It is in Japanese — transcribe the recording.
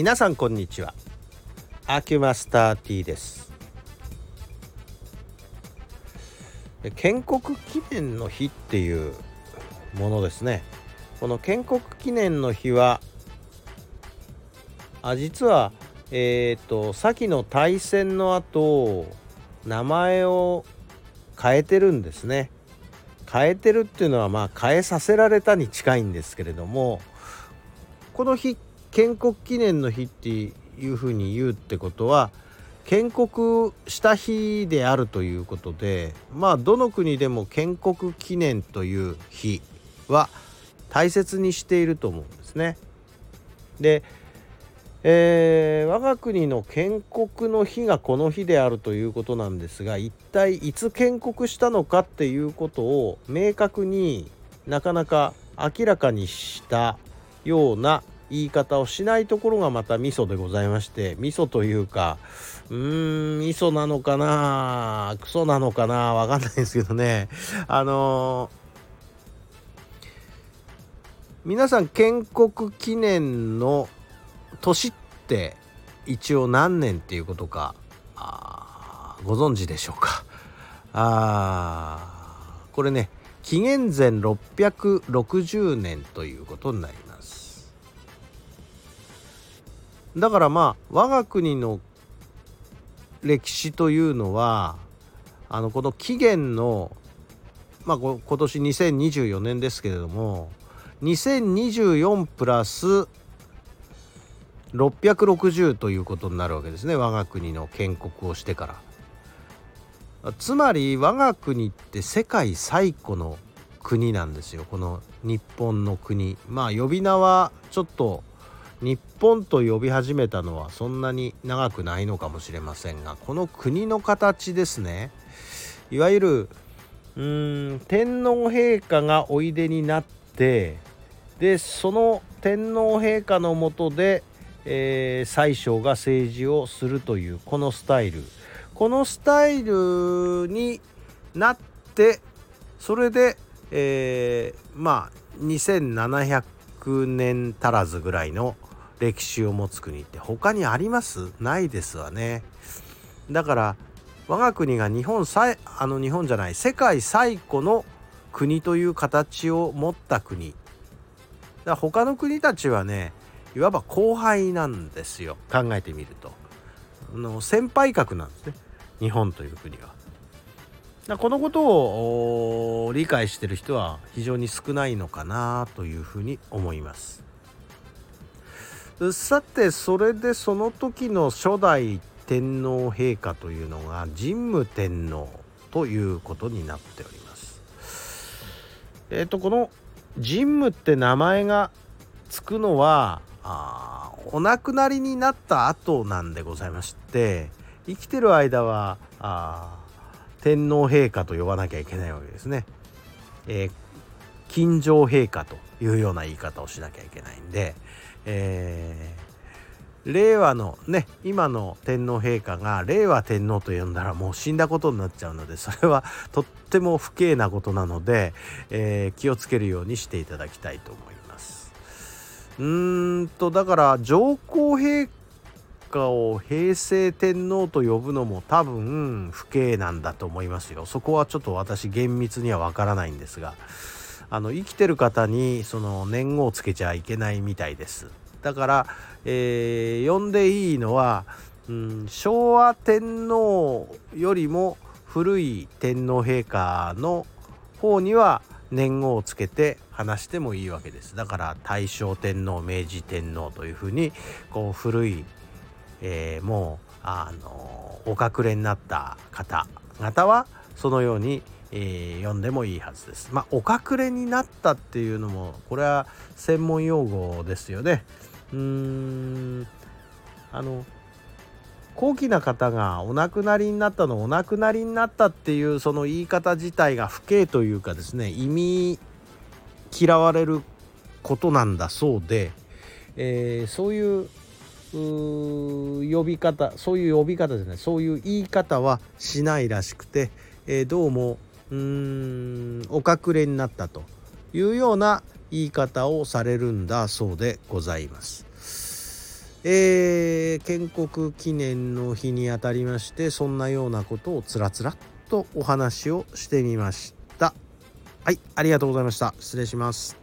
皆さんこんにちは。アキュマスター T です。建国記念の日っていうものですね。この建国記念の日はあ実はえっ、ー、と先の大戦の後名前を変えてるんですね。変えてるっていうのはまあ変えさせられたに近いんですけれどもこの日建国記念の日っていうふうに言うってことは建国した日であるということでまあどの国でも建国記念という日は大切にしていると思うんですね。で、えー、我が国の建国の日がこの日であるということなんですが一体いつ建国したのかっていうことを明確になかなか明らかにしたような言い方をしないところがまた味噌でございまして味噌というかうーん味噌なのかなクソなのかなわかんないですけどね。あのー、皆さん建国記念の年って一応何年っていうことかご存知でしょうか。あこれね紀元前660年ということになります。だからまあ我が国の歴史というのはあのこの期限のまあ今年2024年ですけれども2024プラス660ということになるわけですね。我が国の建国をしてから。つまり我が国って世界最古の国なんですよ。この日本の国。まあ呼び名はちょっと日本と呼び始めたのはそんなに長くないのかもしれませんがこの国の形ですね。いわゆるうーん天皇陛下がおいでになってでその天皇陛下のもとで、えー、宰相が政治をするというこのスタイル。このスタイルになってそれで、えー、まあ2700年足らずぐらいの歴史を持つ国って他にあります？ないですわね。だから我が国が日本最あの日本じゃない世界最古の国という形を持った国。だから他の国たちはねいわば後輩なんですよ。考えてみると。あの先輩格なんですね。日本という国は。だ。このことを理解してる人は非常に少ないのかなというふうに思います。さてそれでその時の初代天皇陛下というのが神武天皇ということになっております。えっ、ー、とこの神武って名前がつくのはあお亡くなりになった後なんでございまして生きてる間はあ天皇陛下と呼ばなきゃいけないわけですね。えー、金城陛下というような言い方をしなきゃいけないんで、えー、令和のね今の天皇陛下が令和天皇と呼んだらもう死んだことになっちゃうのでそれはとっても不敬なことなので、えー、気をつけるようにしていただきたいと思います。うーんとだから上皇陛下を平成天皇と呼ぶのも多分不敬なんだと思いますよ。そこはちょっと私厳密にはわからないんですが。あの生きてる方にその年号をつけちゃいけないみたいです。だから、えー、呼んでいいのは、うん、昭和天皇よりも古い天皇陛下の方には年号をつけて話してもいいわけです。だから大正天皇明治天皇というふうにこう古い、えー、もうあのお隠れになった方々はそのようにえー、読んでもいいはずです。まあ、お隠れになったっていうのもこれは専門用語ですよね。うーんあの高貴な方がお亡くなりになったのお亡くなりになったっていうその言い方自体が不敬というかですね意味嫌われることなんだそうで、えー、そういう呼び方そういう呼び方ですねそういう言い方はしないらしくて、えー、どうもうーんお隠れになったというような言い方をされるんだそうでございます。えー、建国記念の日にあたりましてそんなようなことをつらつらとお話をしてみました。はいありがとうございました。失礼します。